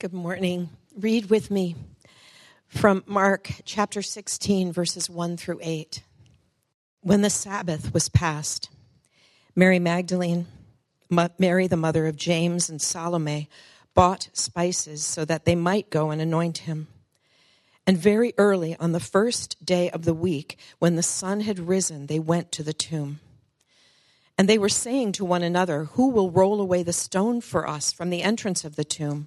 Good morning. Read with me from Mark chapter 16, verses 1 through 8. When the Sabbath was past, Mary Magdalene, Mary the mother of James, and Salome bought spices so that they might go and anoint him. And very early on the first day of the week, when the sun had risen, they went to the tomb. And they were saying to one another, Who will roll away the stone for us from the entrance of the tomb?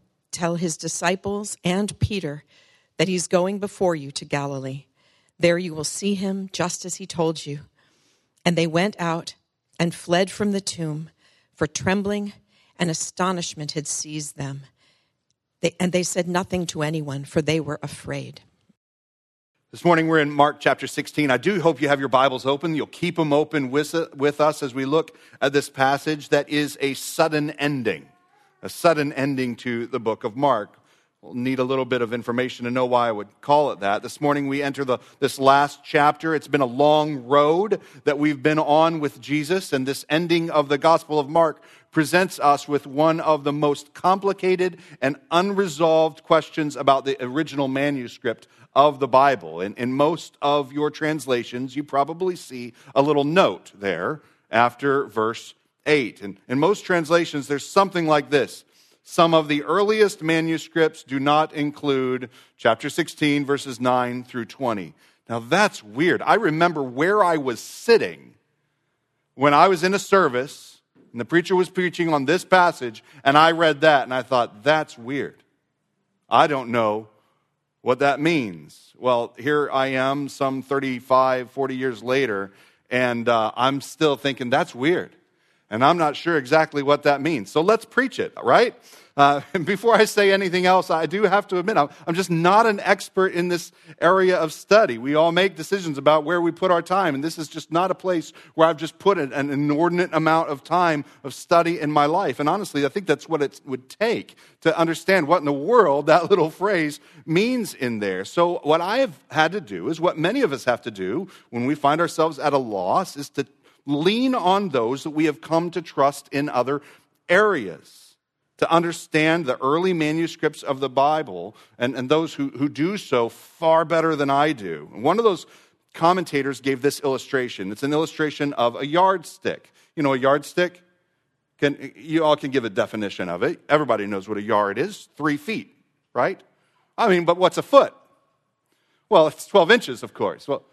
Tell his disciples and Peter that he's going before you to Galilee. There you will see him just as he told you. And they went out and fled from the tomb, for trembling and astonishment had seized them. They, and they said nothing to anyone, for they were afraid. This morning we're in Mark chapter 16. I do hope you have your Bibles open. You'll keep them open with, with us as we look at this passage that is a sudden ending a sudden ending to the book of Mark. We'll need a little bit of information to know why I would call it that. This morning we enter the, this last chapter. It's been a long road that we've been on with Jesus, and this ending of the Gospel of Mark presents us with one of the most complicated and unresolved questions about the original manuscript of the Bible. In, in most of your translations, you probably see a little note there after verse 8. And in most translations, there's something like this. Some of the earliest manuscripts do not include chapter 16, verses 9 through 20. Now that's weird. I remember where I was sitting when I was in a service and the preacher was preaching on this passage, and I read that and I thought, that's weird. I don't know what that means. Well, here I am, some 35, 40 years later, and uh, I'm still thinking, that's weird. And I'm not sure exactly what that means. So let's preach it, right? Uh, before I say anything else, I do have to admit, I'm, I'm just not an expert in this area of study. We all make decisions about where we put our time, and this is just not a place where I've just put an, an inordinate amount of time of study in my life. And honestly, I think that's what it would take to understand what in the world that little phrase means in there. So, what I have had to do is what many of us have to do when we find ourselves at a loss is to lean on those that we have come to trust in other areas to understand the early manuscripts of the Bible and, and those who, who do so far better than I do. one of those commentators gave this illustration. It's an illustration of a yardstick. You know, a yardstick? Can, you all can give a definition of it. Everybody knows what a yard is three feet, right? I mean, but what's a foot? Well, it's 12 inches, of course. Well,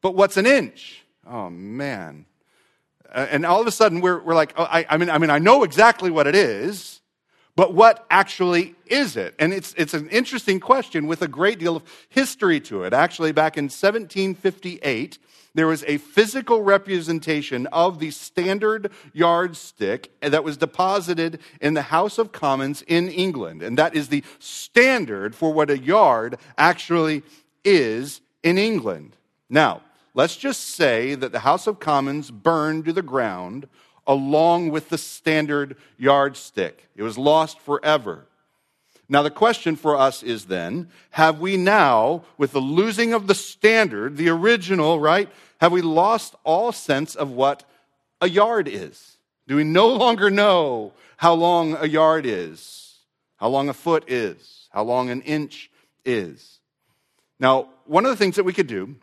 but what's an inch? Oh, man. And all of a sudden we're, we're like, oh, I, I, mean, I mean, I know exactly what it is, but what actually is it? And it's, it's an interesting question with a great deal of history to it. Actually, back in 1758, there was a physical representation of the standard yardstick that was deposited in the House of Commons in England. And that is the standard for what a yard actually is in England. Now, Let's just say that the House of Commons burned to the ground along with the standard yardstick. It was lost forever. Now, the question for us is then have we now, with the losing of the standard, the original, right, have we lost all sense of what a yard is? Do we no longer know how long a yard is, how long a foot is, how long an inch is? Now, one of the things that we could do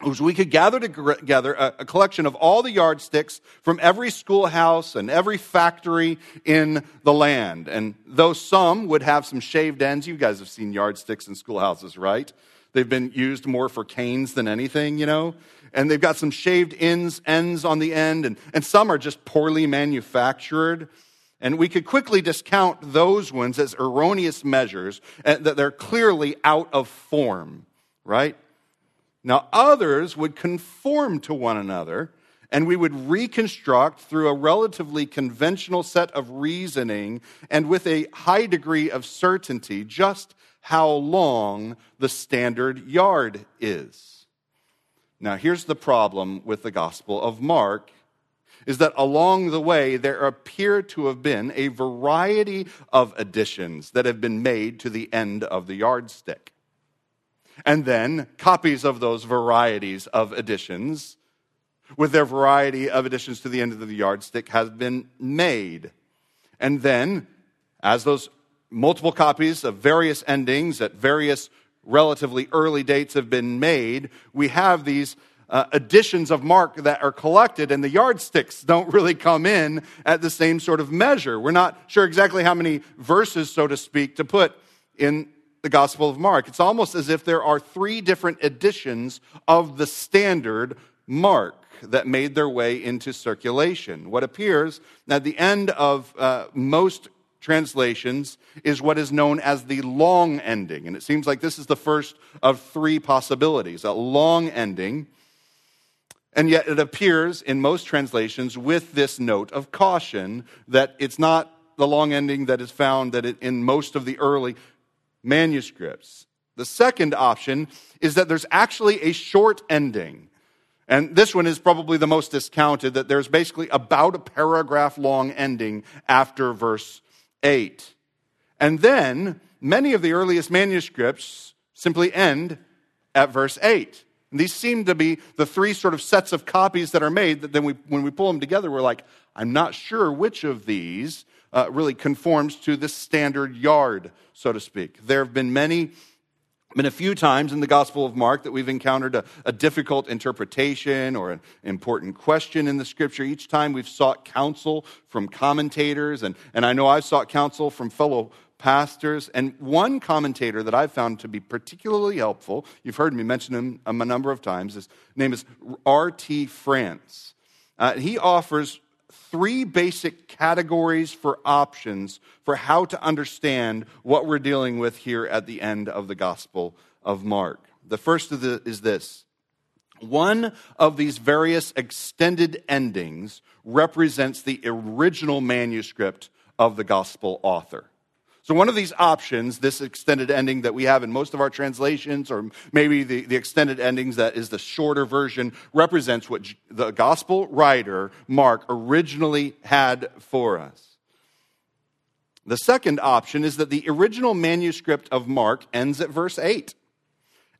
was we could gather together a, a, collection of all the yardsticks from every schoolhouse and every factory in the land. And though some would have some shaved ends, you guys have seen yardsticks in schoolhouses, right? They've been used more for canes than anything, you know? And they've got some shaved ends, ends on the end, and, and some are just poorly manufactured. And we could quickly discount those ones as erroneous measures, eh, that they're clearly out of form, right? Now, others would conform to one another, and we would reconstruct through a relatively conventional set of reasoning and with a high degree of certainty just how long the standard yard is. Now, here's the problem with the Gospel of Mark is that along the way there appear to have been a variety of additions that have been made to the end of the yardstick. And then copies of those varieties of additions, with their variety of additions to the end of the yardstick, have been made. And then, as those multiple copies of various endings at various relatively early dates have been made, we have these uh, editions of Mark that are collected, and the yardsticks don't really come in at the same sort of measure. We're not sure exactly how many verses, so to speak, to put in the Gospel of Mark. It's almost as if there are three different editions of the standard Mark that made their way into circulation. What appears at the end of uh, most translations is what is known as the long ending. And it seems like this is the first of three possibilities a long ending. And yet it appears in most translations with this note of caution that it's not the long ending that is found that it, in most of the early manuscripts. The second option is that there's actually a short ending. And this one is probably the most discounted, that there's basically about a paragraph long ending after verse 8. And then many of the earliest manuscripts simply end at verse 8. And these seem to be the three sort of sets of copies that are made that then we, when we pull them together, we're like, I'm not sure which of these uh, really conforms to the standard yard, so to speak. There have been many been a few times in the Gospel of Mark that we've encountered a, a, difficult interpretation or an important question in the scripture. Each time we've sought counsel from commentators, and, and I know I've sought counsel from fellow pastors. And one commentator that I've found to be particularly helpful, you've heard me mention him a number of times, his name is R.T. France. Uh, he offers three basic categories for options for how to understand what we're dealing with here at the end of the Gospel of Mark. The first of the, is this one of these various extended endings represents the original manuscript of the Gospel author. So, one of these options, this extended ending that we have in most of our translations, or maybe the, the extended endings that is the shorter version, represents what the gospel writer, Mark, originally had for us. The second option is that the original manuscript of Mark ends at verse 8.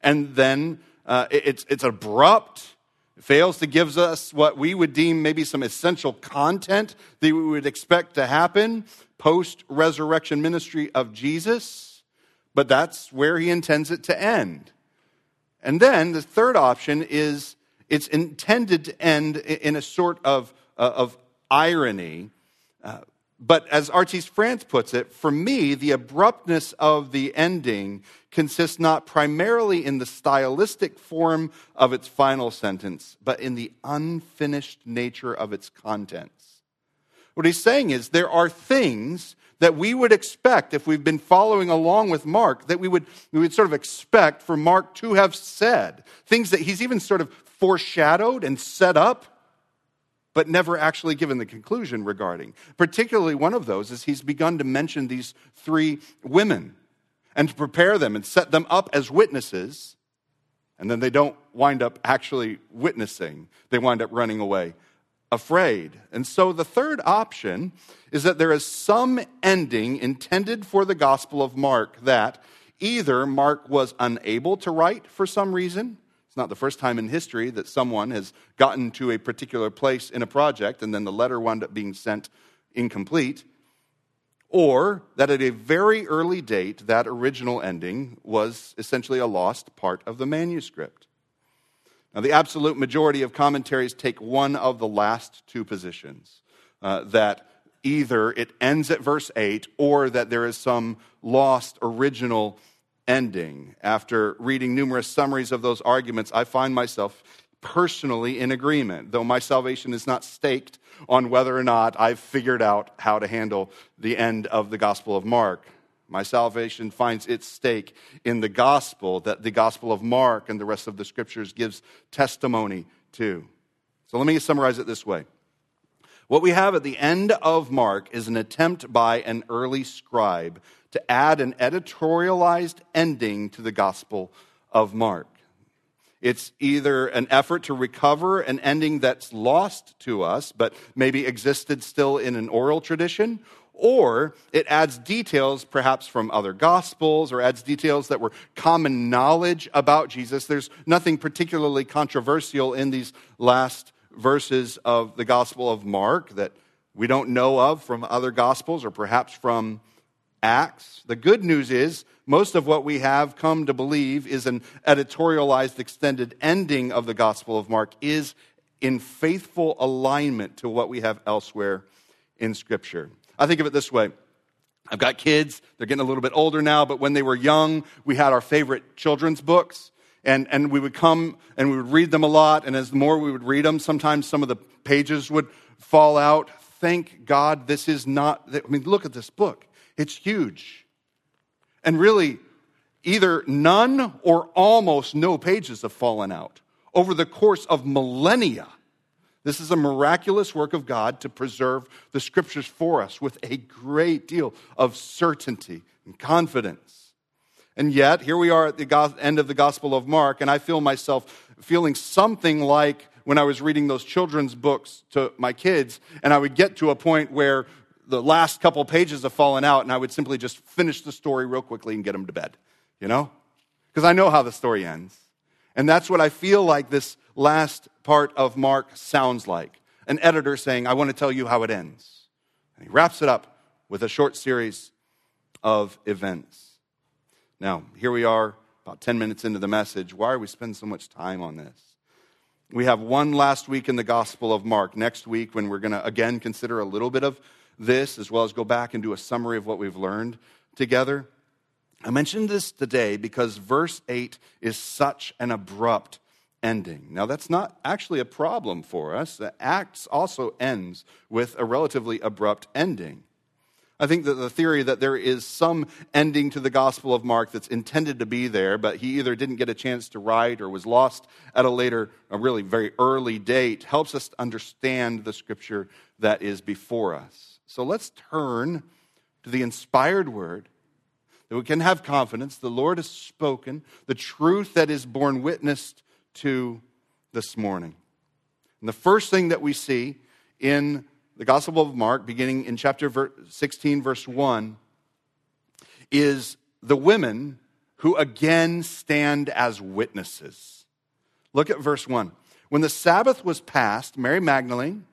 And then uh, it's, it's abrupt, fails to give us what we would deem maybe some essential content that we would expect to happen post resurrection ministry of Jesus, but that's where he intends it to end. And then the third option is it's intended to end in a sort of, uh, of irony. Uh, but as R.T. France puts it, for me, the abruptness of the ending consists not primarily in the stylistic form of its final sentence, but in the unfinished nature of its contents. What he's saying is there are things that we would expect if we've been following along with Mark, that we would, we would sort of expect for Mark to have said. Things that he's even sort of foreshadowed and set up, but never actually given the conclusion regarding. Particularly one of those is he's begun to mention these three women and to prepare them and set them up as witnesses, and then they don't wind up actually witnessing, they wind up running away afraid. And so the third option is that there is some ending intended for the Gospel of Mark that either Mark was unable to write for some reason. Not the first time in history that someone has gotten to a particular place in a project and then the letter wound up being sent incomplete. Or that at a very early date, that original ending was essentially a lost part of the manuscript. Now, the absolute majority of commentaries take one of the last two positions uh, that either it ends at verse 8 or that there is some lost original ending. After reading numerous summaries of those arguments, I find myself personally in agreement, though my salvation is not staked on whether or not I've figured out how to handle the end of the Gospel of Mark. My salvation finds its stake in the gospel that the gospel of Mark and the rest of the scriptures gives testimony to. So let me summarize it this way. What we have at the end of Mark is an attempt by an early scribe to add an editorialized ending to the Gospel of Mark. It's either an effort to recover an ending that's lost to us, but maybe existed still in an oral tradition, or it adds details perhaps from other gospels or adds details that were common knowledge about Jesus. There's nothing particularly controversial in these last verses of the Gospel of Mark that we don't know of from other gospels or perhaps from Acts. The good news is most of what we have come to believe is an editorialized extended ending of the Gospel of Mark is in faithful alignment to what we have elsewhere in Scripture. I think of it this way. I've got kids, they're getting a little bit older now, but when they were young, we had our favorite children's books. And, and we would come and we would read them a lot. And as the more we would read them, sometimes some of the pages would fall out. Thank God this is not, I mean, look at this book. It's huge. And really, either none or almost no pages have fallen out over the course of millennia. This is a miraculous work of God to preserve the scriptures for us with a great deal of certainty and confidence. And yet, here we are at the end of the Gospel of Mark, and I feel myself feeling something like when I was reading those children's books to my kids, and I would get to a point where the last couple pages have fallen out, and I would simply just finish the story real quickly and get them to bed, you know? Because I know how the story ends. And that's what I feel like this last part of Mark sounds like an editor saying, I want to tell you how it ends. And he wraps it up with a short series of events. Now, here we are, about 10 minutes into the message. Why are we spending so much time on this? We have one last week in the Gospel of Mark. Next week, when we're going to again consider a little bit of this, as well as go back and do a summary of what we've learned together. I mentioned this today because verse 8 is such an abrupt ending. Now, that's not actually a problem for us. The Acts also ends with a relatively abrupt ending. I think that the theory that there is some ending to the Gospel of Mark that's intended to be there, but he either didn't get a chance to write or was lost at a later, a really very early date, helps us understand the scripture that is before us. So let's turn to the inspired word that we can have confidence the Lord has spoken, the truth that is borne witness to this morning. And the first thing that we see in the Gospel of Mark, beginning in chapter 16, verse 1, is the women who again stand as witnesses. Look at verse 1. When the Sabbath was passed, Mary Magdalene,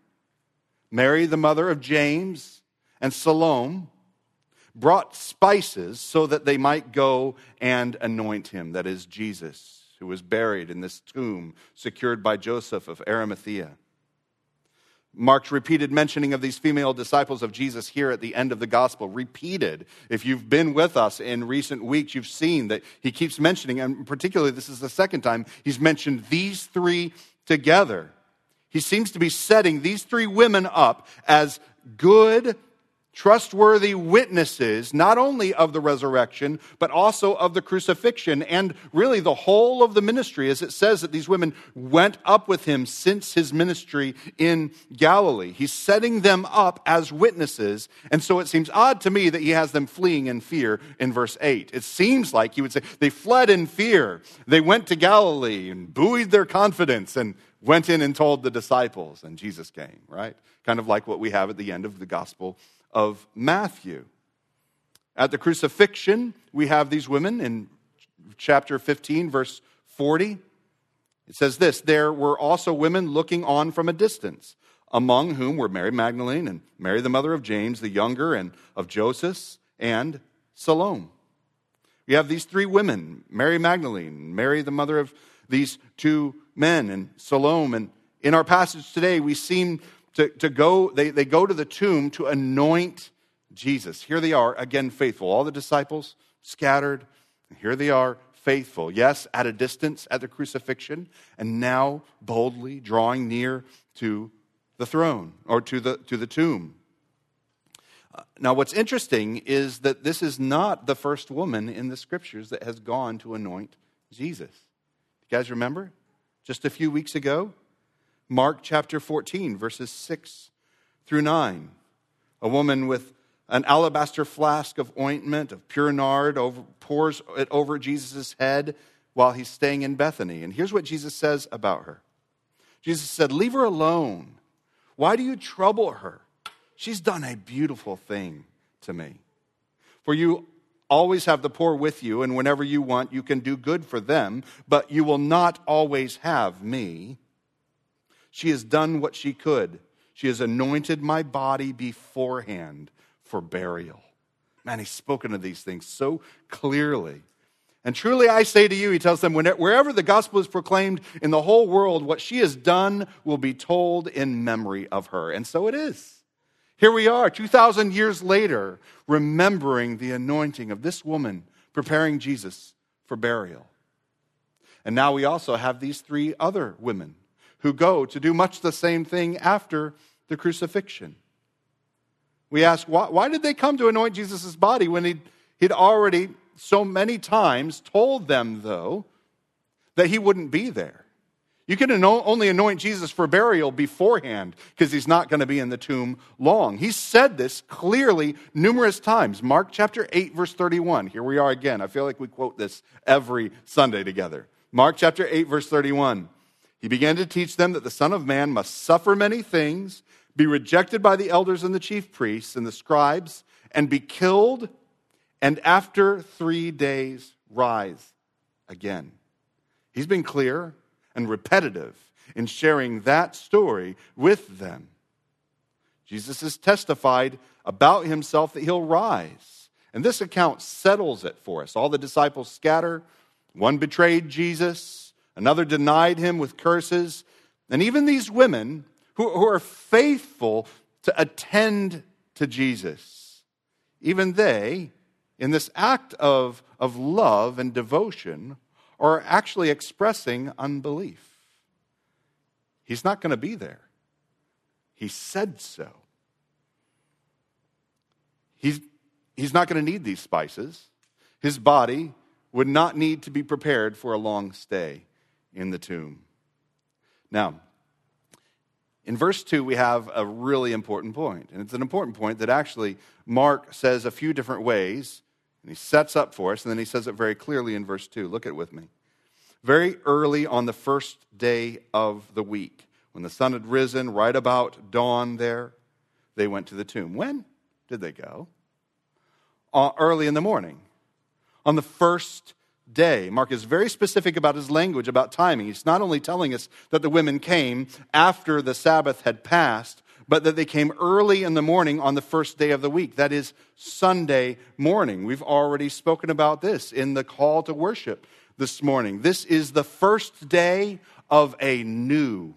Mary, the mother of James, and Salome brought spices so that they might go and anoint him, that is, Jesus, who was buried in this tomb secured by Joseph of Arimathea. Mark's repeated mentioning of these female disciples of Jesus here at the end of the gospel, repeated. If you've been with us in recent weeks, you've seen that he keeps mentioning, and particularly this is the second time he's mentioned these three together. He seems to be setting these three women up as good, trustworthy witnesses, not only of the resurrection, but also of the crucifixion, and really the whole of the ministry, as it says that these women went up with him since his ministry in Galilee. He's setting them up as witnesses, and so it seems odd to me that he has them fleeing in fear in verse 8. It seems like he would say, they fled in fear. They went to Galilee and buoyed their confidence and went in and told the disciples, and Jesus came, right? Kind of like what we have at the end of the Gospel of Matthew. At the crucifixion, we have these women in chapter 15, verse 40. It says this There were also women looking on from a distance, among whom were Mary Magdalene and Mary, the mother of James the younger, and of Joseph, and Salome. We have these three women Mary Magdalene, Mary, the mother of these two men, and Salome. And in our passage today, we seem to, to go, they, they go to the tomb to anoint Jesus. Here they are, again, faithful. All the disciples scattered. Here they are, faithful. Yes, at a distance at the crucifixion, and now boldly drawing near to the throne or to the, to the tomb. Uh, now, what's interesting is that this is not the first woman in the scriptures that has gone to anoint Jesus. You guys remember? Just a few weeks ago, Mark chapter 14, verses 6 through 9. A woman with an alabaster flask of ointment of pure nard, over, pours it over Jesus' head while he's staying in Bethany. And here's what Jesus says about her Jesus said, Leave her alone. Why do you trouble her? She's done a beautiful thing to me. For you always have the poor with you, and whenever you want, you can do good for them, but you will not always have me. She has done what she could. She has anointed my body beforehand for burial. Man, he's spoken of these things so clearly. And truly I say to you, he tells them, wherever the gospel is proclaimed in the whole world, what she has done will be told in memory of her. And so it is. Here we are, 2,000 years later, remembering the anointing of this woman preparing Jesus for burial. And now we also have these three other women who go to do much the same thing after the crucifixion. We ask, why, why did they come to anoint Jesus' body when he'd, he'd already so many times told them, though, that he wouldn't be there? You can only anoint Jesus for burial beforehand because he's not going to be in the tomb long. He said this clearly numerous times. Mark chapter 8, verse 31. Here we are again. I feel like we quote this every Sunday together. Mark chapter 8, verse 31. He began to teach them that the Son of Man must suffer many things be rejected by the elders and the chief priests and the scribes, and be killed, and after three days rise again. He's been clear and repetitive in sharing that story with them. Jesus has testified about himself that he'll rise. And this account settles it for us. All the disciples scatter. One betrayed Jesus, another denied him with curses. And even these women who, who are faithful to attend to Jesus. Even they, in this act of, of love and devotion, are actually expressing unbelief. He's not going to be there. He said so. He's, he's not going to need these spices. His body would not need to be prepared for a long stay in the tomb. Now, in verse 2, we have a really important. And it's an important point that actually Mark says a few different ways. And he sets up for us, and then he says it very clearly in verse 2. Look at it with me. Very early on the first day of the week, when the sun had risen, right about dawn there, they went to the tomb. When did they go? Uh, early in the morning. On the first day. Mark is very specific about his language, about timing. He's not only telling us that the women came after the Sabbath had passed, but that they came early in the morning on the first day of the week. That is Sunday morning. We've already spoken about this in the call to worship this morning. This is the first day of a new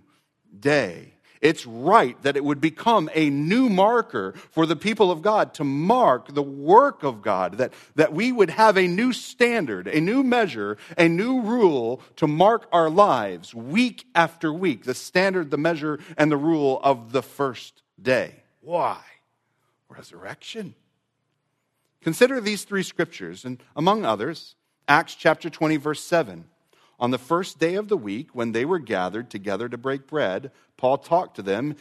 day. It's right that it would become a new marker for the people of God to mark the work of God, that, that we would have a new standard, a new measure, a new rule to mark our lives week after week, the standard, the measure, and the rule of the first day. Why? Resurrection. Consider these three scriptures, and among others, Acts chapter 20, verse 7. On the first day of the week, when they were gathered together to break bread, Paul talked to them,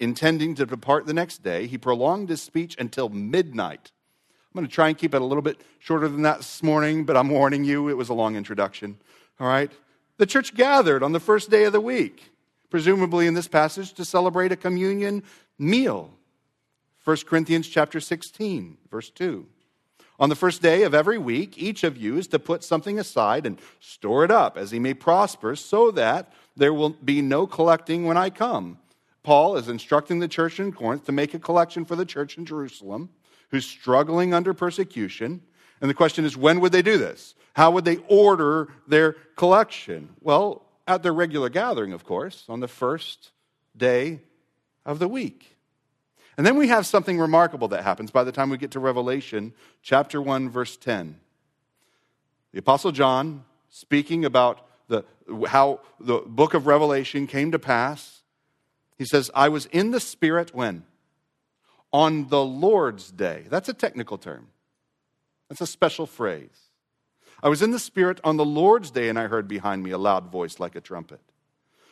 intending to depart the next day. He prolonged his speech until midnight. I'm going to try and keep it a little bit shorter than that this morning, but I'm warning you, it was a long introduction. All right? The church gathered on the first day of the week, presumably in this passage to celebrate a communion meal. 1 Corinthians chapter 16, verse 2. On the first day of every week, each of you is to put something aside and store it up as he may prosper, so that there will be no collecting when I come. Paul is instructing the church in Corinth to make a collection for the church in Jerusalem, who's struggling under persecution. And the question is, when would they do this? How would they order their collection? Well, at their regular gathering, of course, on the first day of the week. And then we have something remarkable that happens by the time we get to Revelation chapter 1, verse 10. The Apostle John, speaking about the, how the book of Revelation came to pass, he says, I was in the Spirit when? On the Lord's day. That's a technical term, that's a special phrase. I was in the Spirit on the Lord's day, and I heard behind me a loud voice like a trumpet.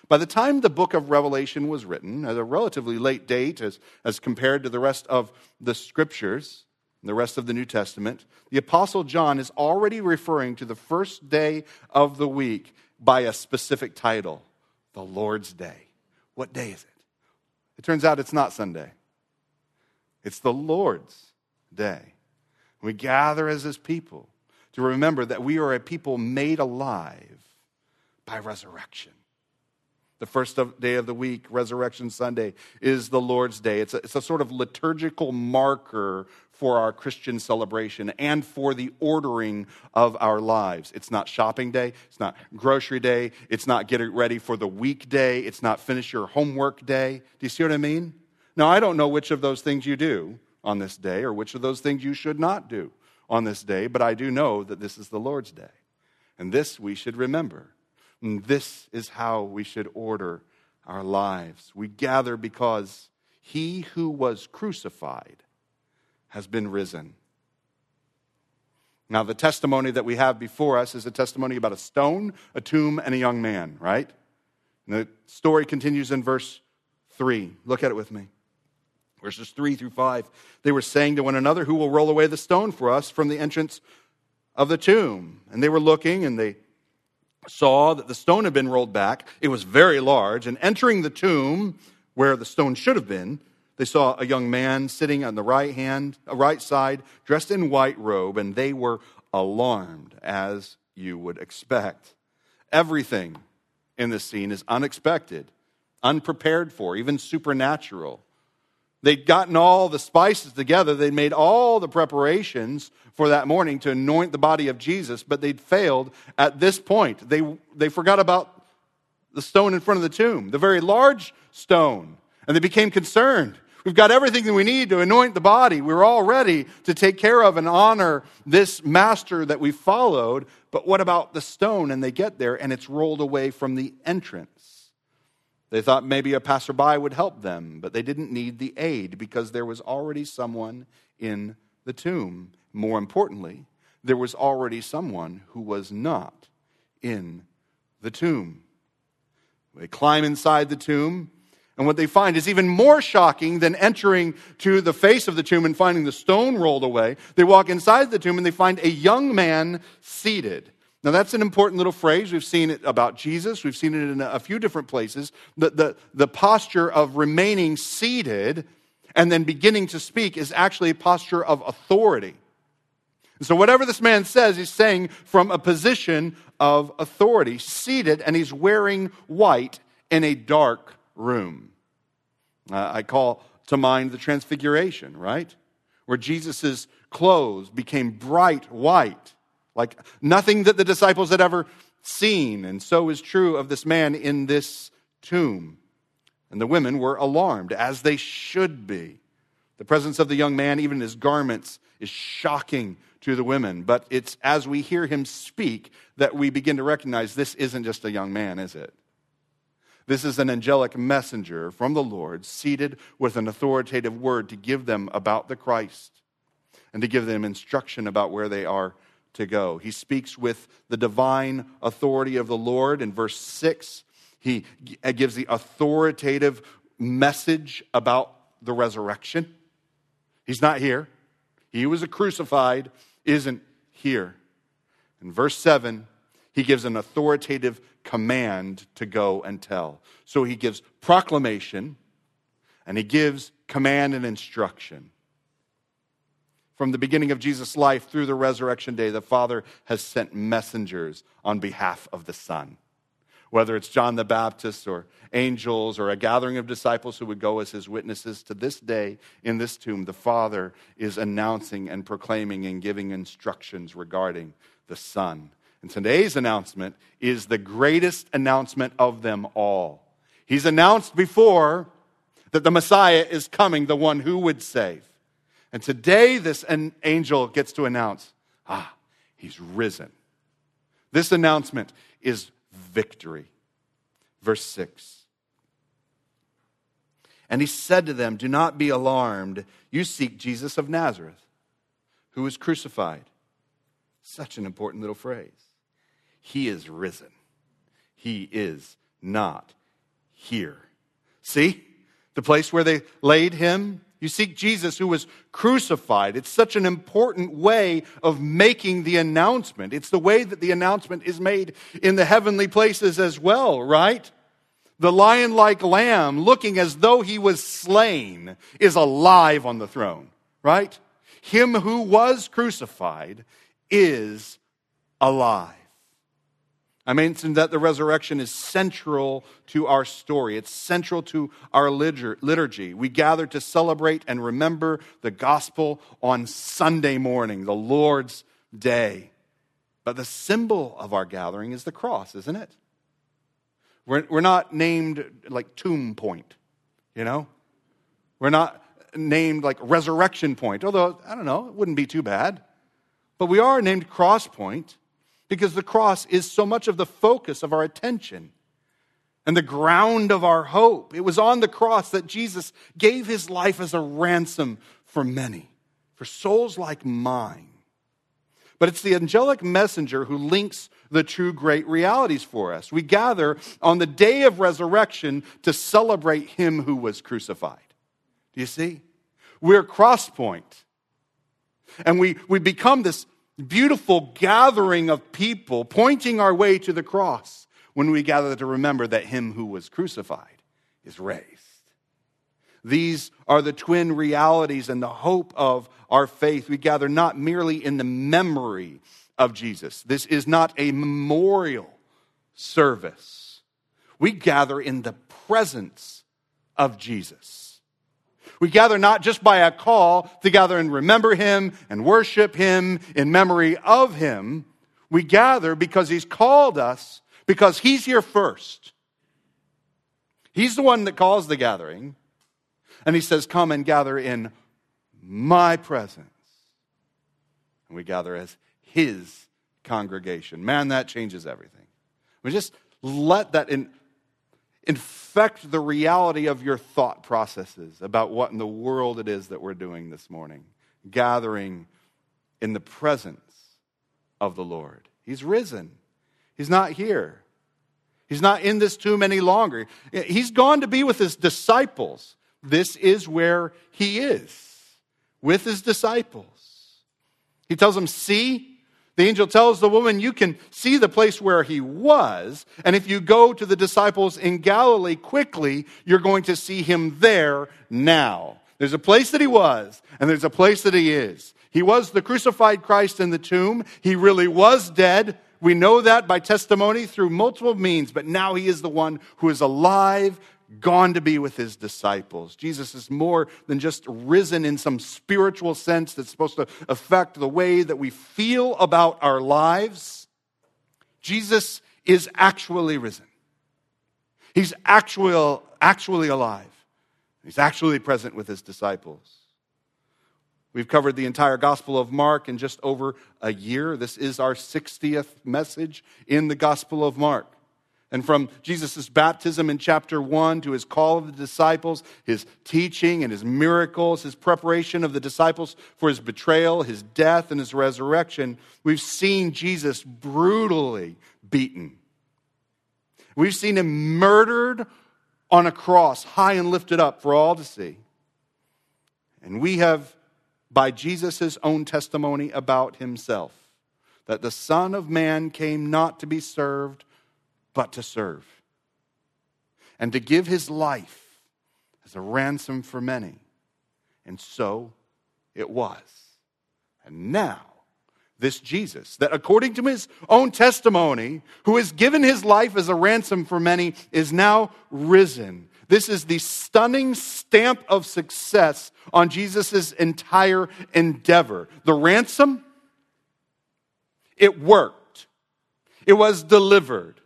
By the time the book of Revelation was written, at a relatively late date as, as compared to the rest of the scriptures, the rest of the New Testament, the Apostle John is already referring to the first day of the week by a specific title the Lord's Day. What day is it? It turns out it's not Sunday, it's the Lord's Day. We gather as his people to remember that we are a people made alive by resurrection. The first day of the week, Resurrection Sunday, is the Lord's Day. It's a, it's a sort of liturgical marker for our Christian celebration and for the ordering of our lives. It's not shopping day, it's not grocery day, it's not getting ready for the weekday, it's not finish your homework day. Do you see what I mean? Now, I don't know which of those things you do on this day or which of those things you should not do on this day, but I do know that this is the Lord's day. And this we should remember. And this is how we should order our lives. We gather because he who was crucified has been risen. Now, the testimony that we have before us is a testimony about a stone, a tomb, and a young man, right? And the story continues in verse 3. Look at it with me. Verses 3 through 5. They were saying to one another, Who will roll away the stone for us from the entrance of the tomb? And they were looking, and they saw that the stone had been rolled back. It was very large. And entering the tomb, where the stone should have been, they saw a young man sitting on the right hand, uh, right side, dressed in white robe, and they were alarmed, as you would expect. Everything in this scene is unexpected, unprepared for, even supernatural. They'd gotten all the spices together. They'd made all the preparations for that morning to anoint the body of Jesus, but they'd failed at this point. They, they forgot about the stone in front of the tomb, the very large stone, and they became concerned. We've got everything that we need to anoint the body. We're all ready to take care of and honor this master that we followed. But what about the stone? And they get there and it's rolled away from the entrance. They thought maybe a passerby would help them, but they didn't need the aid because there was already someone in the tomb. More importantly, there was already someone who was not in the tomb. They climb inside the tomb. And what they find is even more shocking than entering to the face of the tomb and finding the stone rolled away. They walk inside the tomb and they find a young man seated. Now, that's an important little phrase. We've seen it about Jesus, we've seen it in a few different places. The, the, the posture of remaining seated and then beginning to speak is actually a posture of authority. so, whatever this man says, he's saying from a position of authority, seated, and he's wearing white in a dark room. Uh, I call to mind the Transfiguration, right? Where Jesus' clothes became bright white, like nothing that the disciples had ever seen. And so is true of this man in this tomb. And the women were alarmed, as they should be. The presence of the young man, even in his garments, is shocking to the women. But it's as we hear him speak that we begin to recognize this isn't just a young man, is it? This is an angelic messenger from the Lord, seated with an authoritative word to give them about the Christ and to give them instruction about where they are to go. He speaks with the divine authority of the Lord. In verse 6, he gives the authoritative message about the resurrection. He's not here. He was crucified, isn't here. In verse 7, he gives an authoritative command to go and tell. So he gives proclamation and he gives command and instruction. From the beginning of Jesus' life through the resurrection day, the Father has sent messengers on behalf of the Son. Whether it's John the Baptist or angels or a gathering of disciples who would go as his witnesses to this day in this tomb, the Father is announcing and proclaiming and giving instructions regarding the Son and today's announcement is the greatest announcement of them all. He's announced before that the Messiah is coming, the one who would save. And today, this angel gets to announce ah, he's risen. This announcement is victory. Verse 6. And he said to them, Do not be alarmed. You seek Jesus of Nazareth, who was crucified. Such an important little phrase. He is risen. He is not here. See? The place where they laid him. You seek Jesus who was crucified. It's such an important way of making the announcement. It's the way that the announcement is made in the heavenly places as well, right? The lion like lamb, looking as though he was slain, is alive on the throne, right? Him who was crucified is alive. I mentioned that the resurrection is central to our story. It's central to our liturgy. We gather to celebrate and remember the gospel on Sunday morning, the Lord's day. But the symbol of our gathering is the cross, isn't it? We're, we're not named like tomb point, you know? We're not named like resurrection point, although, I don't know, it wouldn't be too bad. But we are named cross point because the cross is so much of the focus of our attention and the ground of our hope. It was on the cross that Jesus gave his life as a ransom for many, for souls like mine. But it's the angelic messenger who links the true great realities for us. We gather on the day of resurrection to celebrate him who was crucified. Do you see? We're crosspoint. And we, we become this beautiful gathering of people pointing our way to the cross when we gather to remember that him who was crucified is raised. These are the twin realities and the hope of our faith. We gather not merely in the memory of Jesus. This is not a memorial service. We gather in the presence of Jesus. We gather not just by a call to gather and remember him and worship him in memory of him. We gather because he's called us, because he's here first. He's the one that calls the gathering. And he says, Come and gather in my presence. And we gather as his congregation. Man, that changes everything. We just let that in infect the reality of your thought processes about what in the world it is that we're doing this morning, gathering in the presence of the Lord. He's risen, He's not here. He's not in this tomb any longer. He's gone to be with his disciples. This is where he is, with his disciples. He tells them, See, the angel tells the woman, You can see the place where he was, and if you go to the disciples in Galilee quickly, you're going to see him there now. There's a place that he was, and there's a place that he is. He was the crucified Christ in the tomb. He really was dead. We know that by testimony through multiple means, but now he is the one who is alive, gone to be with his disciples. Jesus is more than just risen in some spiritual sense that's supposed to affect the way that we feel about our lives. Jesus is actually risen. He's actually, actually alive. He's actually present with his disciples. We've covered the entire Gospel of Mark in just over a year. This is our 60th message in the Gospel of Mark. And from Jesus' baptism in chapter 1 to his call of the disciples, his teaching and his miracles, his preparation of the disciples for his betrayal, his death, and his resurrection, we've seen Jesus brutally beaten. We've seen him murdered on a cross, high and lifted up for all to see. And we have, by Jesus' own testimony about himself, that the Son of Man came not to be served but to serve and to give his life as a ransom for many. And so it was. And now, this Jesus, that according to his own testimony, who has given his life as a ransom for many, is now risen. This is the stunning stamp of success on Jesus' entire endeavor. The ransom, it worked, it was delivered.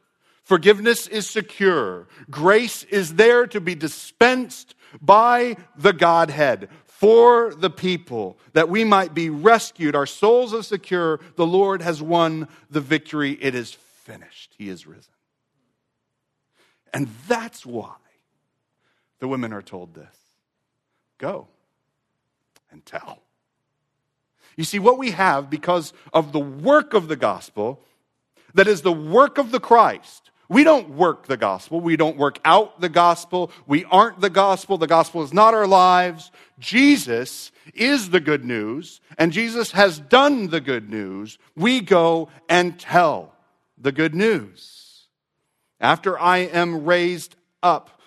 Forgiveness is secure. Grace is there to be dispensed by the Godhead for the people that we might be rescued. Our souls are secure. The Lord has won the victory. It is finished. He is risen. And that's why the women are told this go and tell. You see, what we have because of the work of the gospel, that is the work of the Christ, We don't work the gospel. We don't work out the gospel. We aren't the gospel. The gospel is not our lives. Jesus is the good news, and Jesus has done the good news. We go and tell the good news. After I am raised up,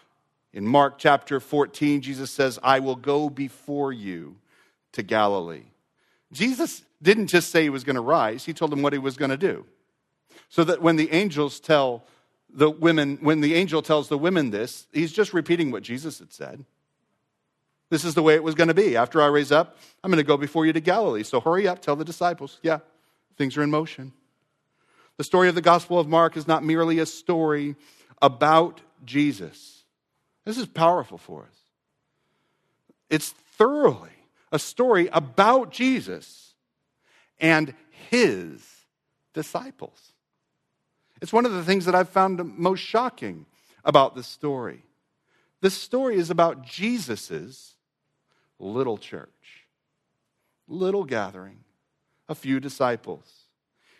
in Mark chapter 14, Jesus says, I will go before you to Galilee. Jesus didn't just say he was going to rise, he told them what he was going to do. So that when the angels tell the women, when the angel tells the women this, he's just repeating what Jesus had said. This is the way it was going to be. After I raise up, I'm going to go before you to Galilee. So hurry up, tell the disciples. Yeah, things are in motion. The story of the Gospel of Mark is not merely a story about Jesus. This is powerful for us. It's thoroughly a story about Jesus and his disciples. It's one of the things that I've found most shocking about this story. This story is about Jesus's little church, little gathering, a few disciples.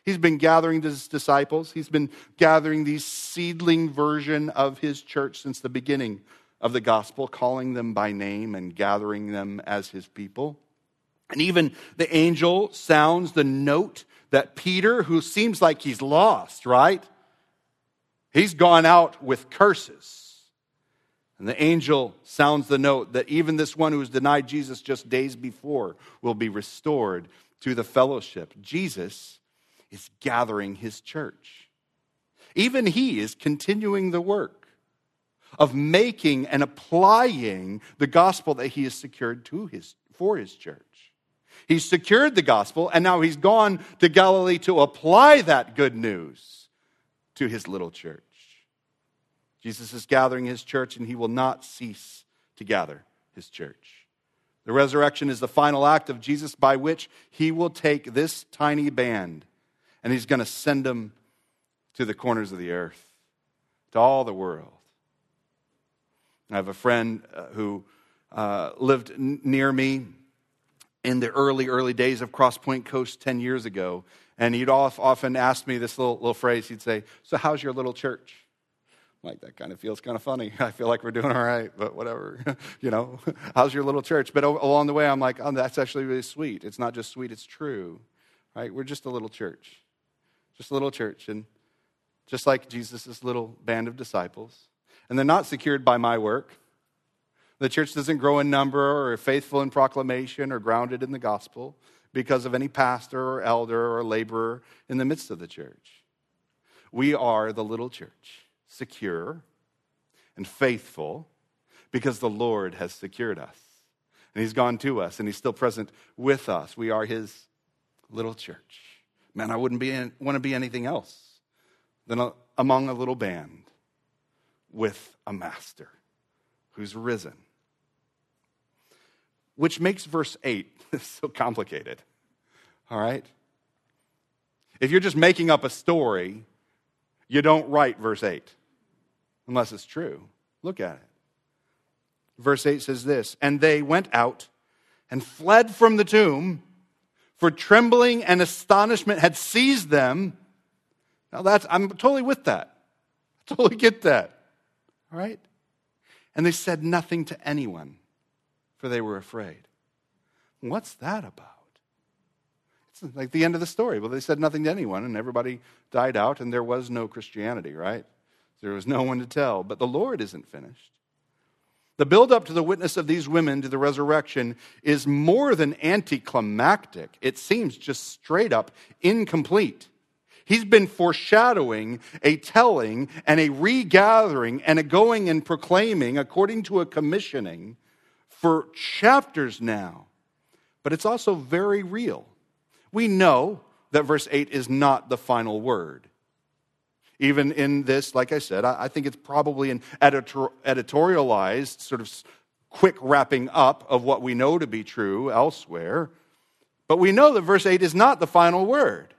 He's been gathering his disciples. He's been gathering the seedling version of his church since the beginning of the gospel, calling them by name and gathering them as his people. And even the angel sounds the note that Peter, who seems like he's lost, right? He's gone out with curses. And the angel sounds the note that even this one who has denied Jesus just days before will be restored to the fellowship. Jesus is gathering his church. Even he is continuing the work of making and applying the gospel that he has secured to his, for his church. He's secured the gospel, and now he's gone to Galilee to apply that good news to his little church. Jesus is gathering his church, and he will not cease to gather his church. The resurrection is the final act of Jesus by which he will take this tiny band and he's going to send them to the corners of the earth, to all the world. I have a friend uh, who uh, lived near me in the early, early days of Cross Point Coast 10 years ago. And he'd often ask me this little, little phrase. He'd say, So, how's your little church? like that kind of feels kind of funny. I feel like we're doing all right, but whatever. you know, how's your little church? But along the way, I'm like, oh, that's actually really sweet. It's not just sweet, it's true. Right? We're just a little church, just a little church, and just like Jesus' little band of disciples. And they're not secured by my work. The church doesn't grow in number or faithful in proclamation or grounded in the gospel because of any pastor or elder or laborer in the midst of the church. We are the little church, secure and faithful because the Lord has secured us. And He's gone to us and He's still present with us. We are His little church. Man, I wouldn't be in, want to be anything else than a, among a little band with a master who's risen which makes verse 8 so complicated. All right? If you're just making up a story, you don't write verse 8 unless it's true. Look at it. Verse 8 says this And they went out and fled from the tomb, for trembling and astonishment had seized them. Now, that's, I'm totally with that. I totally get that. All right? And they said nothing to anyone for they were afraid. What's that about? It's like the end of the story. Well, they said nothing to anyone, and everybody died out, and there was no Christianity, right? There was no one to tell. But the Lord isn't finished. The build up to the witness of these women to the resurrection is more than anticlimactic. It seems just straight up incomplete. He's been foreshadowing a telling and a regathering and a going and proclaiming according to a commissioning for chapters now, but it's also very real. We know that verse 8 is not the final word. Even in this, like I said, I think it's probably an editor- editorialized, sort of quick wrapping up of what we know to be true elsewhere. But we know that verse 8 is not the final word.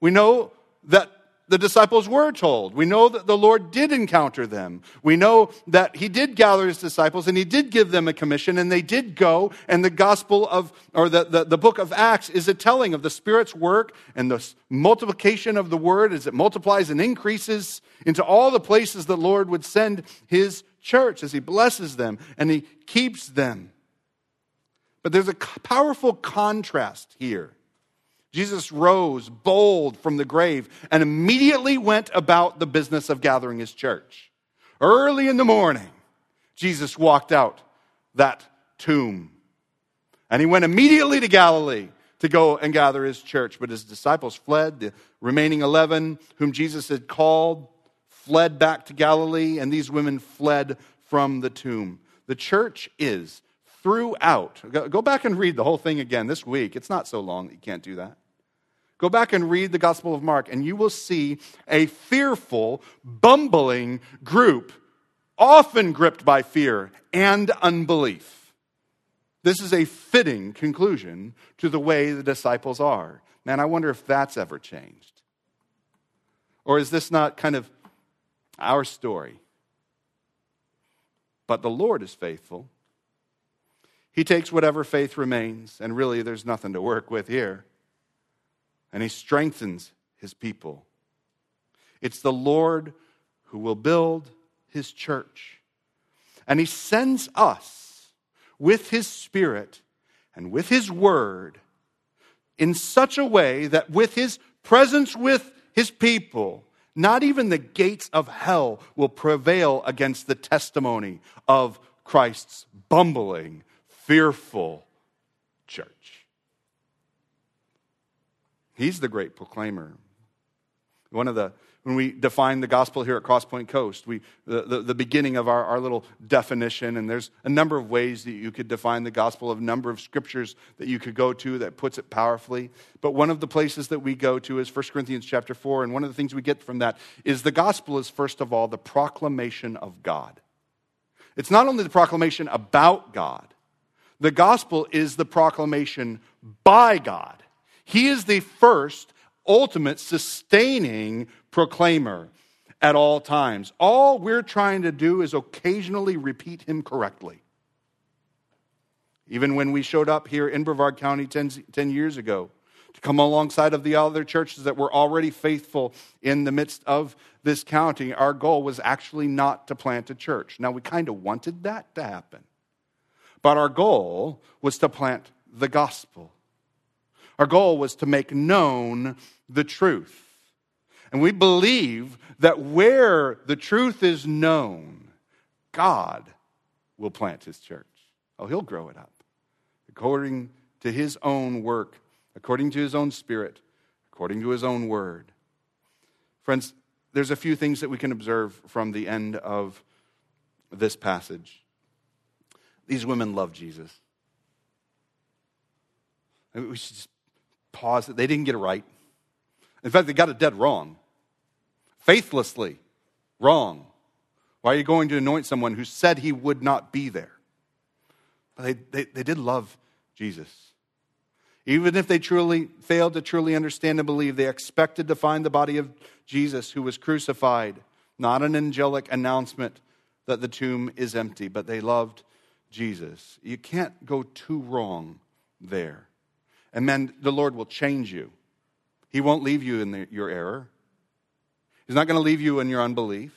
We know that the disciples were told. We know that the Lord did encounter them. We know that he did gather his disciples and he did give them a commission and they did go. And the gospel of, or the, the, the book of Acts is a telling of the Spirit's work and the multiplication of the word as it multiplies and increases into all the places the Lord would send his church as he blesses them and he keeps them. But there's a powerful contrast here Jesus rose bold from the grave and immediately went about the business of gathering his church. Early in the morning, Jesus walked out that tomb. And he went immediately to Galilee to go and gather his church. But his disciples fled. The remaining 11, whom Jesus had called, fled back to Galilee, and these women fled from the tomb. The church is throughout. Go back and read the whole thing again this week. It's not so long that you can't do that. Go back and read the Gospel of Mark, and you will see a fearful, bumbling group, often gripped by fear and unbelief. This is a fitting conclusion to the way the disciples are. Man, I wonder if that's ever changed. Or is this not kind of our story? But the Lord is faithful. He takes whatever faith remains, and really there's nothing to work with here and he strengthens his people. It's the Lord who will build his church. And he sends us with his spirit and with his word in such a way that with his presence with his people, not even the gates of hell will prevail against the testimony of Christ's bumbling, fearful church. He's the great proclaimer. One of the, when we define the gospel here at Crosspoint Coast, we, the, the, the, beginning of our, our little definition, and there's a number of ways that you could define the gospel, a number of scriptures that you could go to that puts it powerfully. But one of the places that we go to is 1 Corinthians chapter 4, and one of the things we get from that is the gospel is, first of all, the proclamation of God. It's not only the proclamation about God, the gospel is the proclamation by God. He is the first, ultimate, sustaining proclaimer at all times. All we're trying to do is occasionally repeat him correctly. Even when we showed up here in Brevard County 10, 10, years ago to come alongside of the other churches that were already faithful in the midst of this county, our goal was actually not to plant a church. Now, we kind of wanted that to happen, but our goal was to plant the gospel. Our goal was to make known the truth. And we believe that where the truth is known, God will plant his church. Oh, he'll grow it up according to his own work, according to his own spirit, according to his own word. Friends, there's a few things that we can observe from the end of this passage. These women love Jesus. We should just pause they didn't get it right. In fact, they got it dead wrong. Faithlessly wrong. Why are you going to anoint someone who said he would not be there? But they, they, they did love Jesus. Even if they truly failed to truly understand and believe, they expected to find the body of Jesus who was crucified, not an angelic announcement that the tomb is empty, but they loved Jesus. You can't go too wrong there. And then the Lord will change you. He won't leave you in the, your error. He's not going to leave you in your unbelief.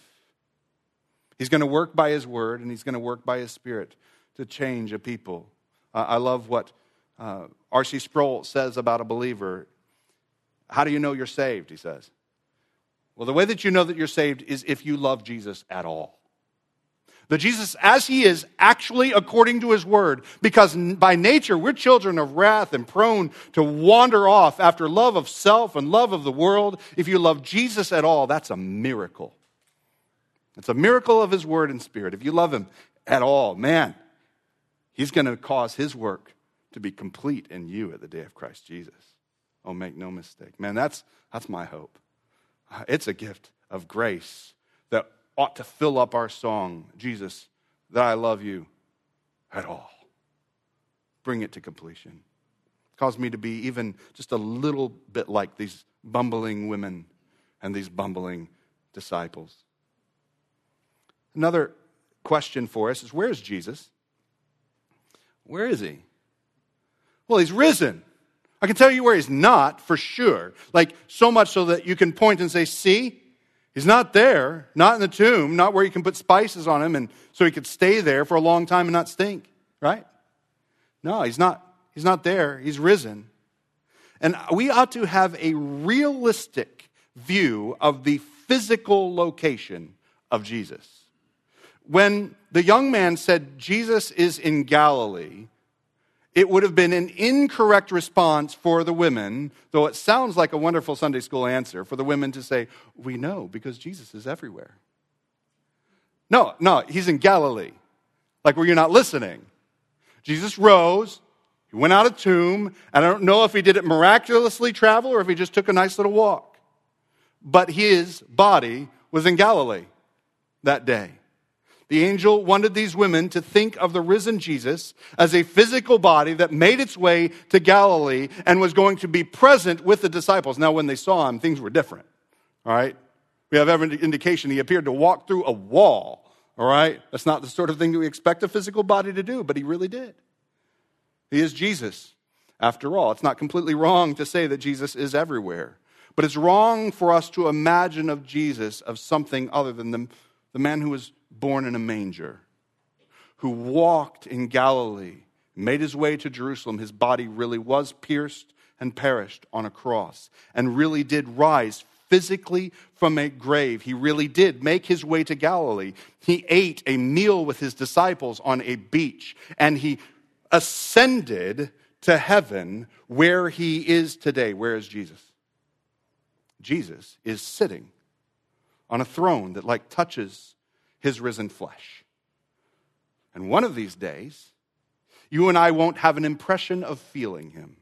He's going to work by His word and He's going to work by His Spirit to change a people. Uh, I love what uh, R.C. Sproul says about a believer. How do you know you're saved? He says. Well, the way that you know that you're saved is if you love Jesus at all. The Jesus as he is, actually according to his word, because by nature we're children of wrath and prone to wander off after love of self and love of the world. If you love Jesus at all, that's a miracle. It's a miracle of his word and spirit. If you love him at all, man, he's going to cause his work to be complete in you at the day of Christ Jesus. Oh, make no mistake. Man, that's, that's my hope. Uh, it's a gift of grace ought to fill up our song, Jesus, that I love you at all. Bring it to completion. Cause me to be even just a little bit like these bumbling women and these bumbling disciples. Another question for us is where is Jesus? Where is he? Well, he's risen. I can tell you where he's not for sure. Like, so much so that you can point and say, see, he's not there, not in the tomb, not where you can put spices on him and so he could stay there for a long time and not stink, right? No, he's not. He's not there. He's risen. And we ought to have a realistic view of the physical location of Jesus. When the young man said, Jesus is in Galilee, it would have been an incorrect response for the women, though it sounds like a wonderful Sunday school answer, for the women to say, We know because Jesus is everywhere. No, no, he's in Galilee. Like, were you not listening? Jesus rose, he went out of tomb, and I don't know if he did it miraculously travel or if he just took a nice little walk. But his body was in Galilee that day. The angel wanted these women to think of the risen Jesus as a physical body that made its way to Galilee and was going to be present with the disciples. Now, when they saw him, things were different. All right? We have every indication he appeared to walk through a wall. All right? That's not the sort of thing that we expect a physical body to do, but he really did. He is Jesus, after all. It's not completely wrong to say that Jesus is everywhere, but it's wrong for us to imagine of Jesus of something other than the, the man who was born in a manger, who walked in Galilee, made his way to Jerusalem. His body really was pierced and perished on a cross, and really did rise physically from a grave. He really did make his way to Galilee. He ate a meal with his disciples on a beach, and he ascended to heaven where he is today. Where is Jesus? Jesus is sitting on a throne that like touches his risen flesh. And one of these days, you and I won't have an impression of feeling him.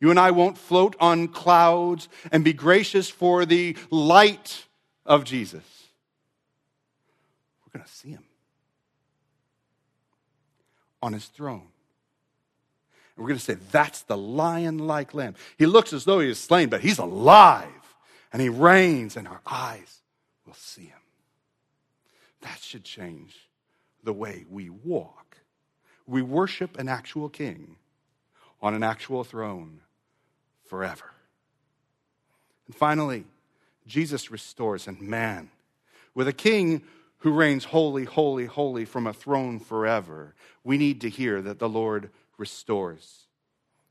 You and I won't float on clouds and be gracious for the light of Jesus. We're going to see him on his throne. And we're going to say, That's the lion like lamb. He looks as though he is slain, but he's alive and he reigns, and our eyes will see him. That should change the way we walk. We worship an actual king on an actual throne forever. And finally, Jesus restores, and man, with a king who reigns holy, holy, holy from a throne forever, we need to hear that the Lord restores.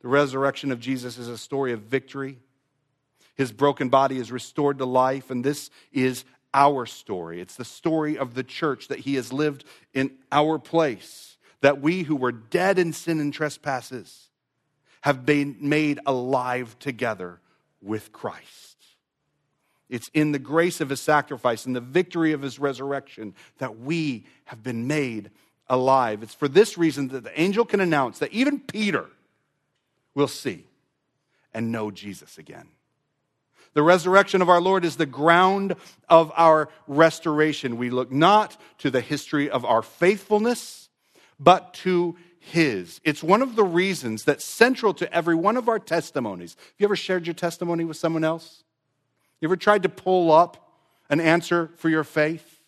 The resurrection of Jesus is a story of victory. His broken body is restored to life, and this is our story. It's the story of the church that he has lived in our place, that we who were dead in sin and trespasses have been made alive together with Christ. It's in the grace of his sacrifice and the victory of his resurrection that we have been made alive. It's for this reason that the angel can announce that even Peter will see and know Jesus again. The resurrection of our Lord is the ground of our restoration. We look not to the history of our faithfulness, but to His. It's one of the reasons that's central to every one of our testimonies. Have you ever shared your testimony with someone else? You ever tried to pull up an answer for your faith?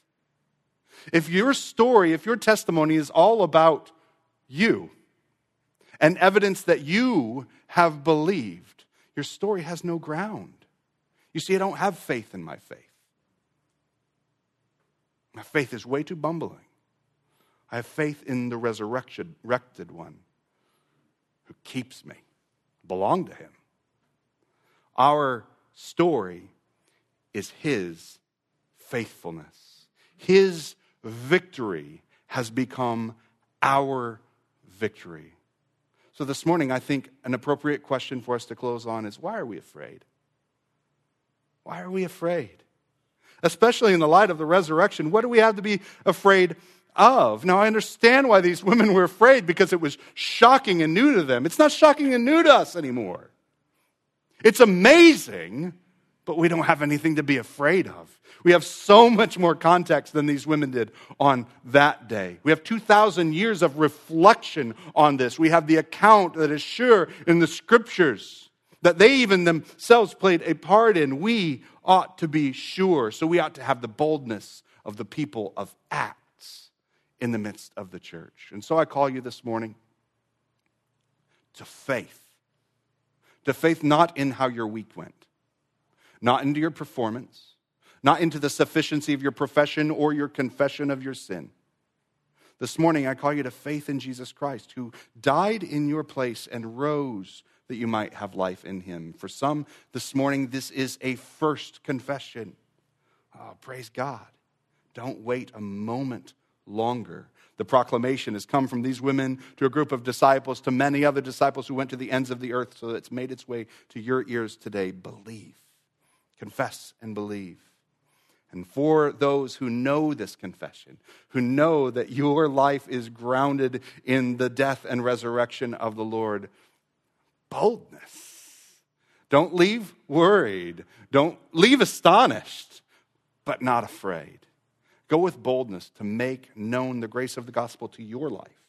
If your story, if your testimony is all about you and evidence that you have believed, your story has no ground. You see, I don't have faith in my faith. My faith is way too bumbling. I have faith in the resurrected one who keeps me. I belong to him. Our story is his faithfulness. His victory has become our victory. So, this morning, I think an appropriate question for us to close on is why are we afraid? Why are we afraid? Especially in the light of the resurrection, what do we have to be afraid of? Now, I understand why these women were afraid because it was shocking and new to them. It's not shocking and new to us anymore. It's amazing, but we don't have anything to be afraid of. We have so much more context than these women did on that day. We have 2,000 years of reflection on this. We have the account that is sure in the scriptures that they even themselves played a part in, we ought to be sure. So we ought to have the boldness of the people of Acts in the midst of the church. And so I call you this morning to faith. To faith not in how your week went, not into your performance, not into the sufficiency of your profession or your confession of your sin. This morning, I call you to faith in Jesus Christ, who died in your place and rose that you might have life in him. For some this morning, this is a first confession. Oh, praise God. Don't wait a moment longer. The proclamation has come from these women to a group of disciples, to many other disciples who went to the ends of the earth, so it's made its way to your ears today. Believe, confess, and believe. And for those who know this confession, who know that your life is grounded in the death and resurrection of the Lord, boldness. Don't leave worried. Don't leave astonished, but not afraid. Go with boldness to make known the grace of the gospel to your life,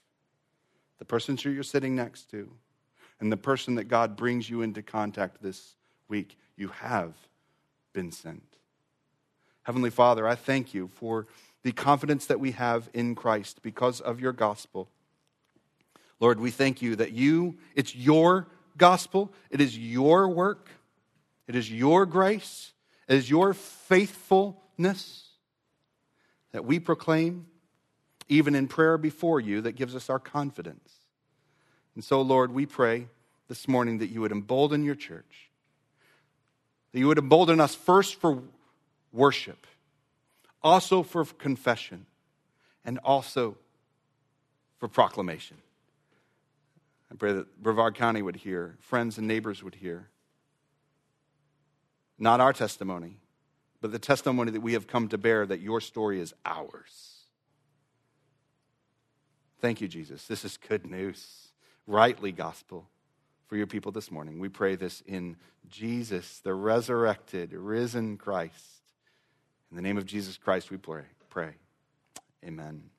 the person you're sitting next to, and the person that God brings you into contact this week. You have been sent. Heavenly Father, I thank you for the confidence that we have in Christ because of your gospel. Lord, we thank you that you, it's your gospel. It is your work, it is your grace, it is your faithfulness that we proclaim, even in prayer before you, that gives us our confidence. And so, Lord, we pray this morning that you would embolden your church, that you would embolden us first for worship, also for confession, and also for proclamation. I pray that Brevard County would hear, friends and neighbors would hear. Not our testimony, but the testimony that we have come to bear that your story is ours. Thank you, Jesus. This is good news, rightly gospel for your people this morning. We pray this in Jesus, the resurrected, risen Christ. In the name of Jesus Christ, we pray. Pray. Amen.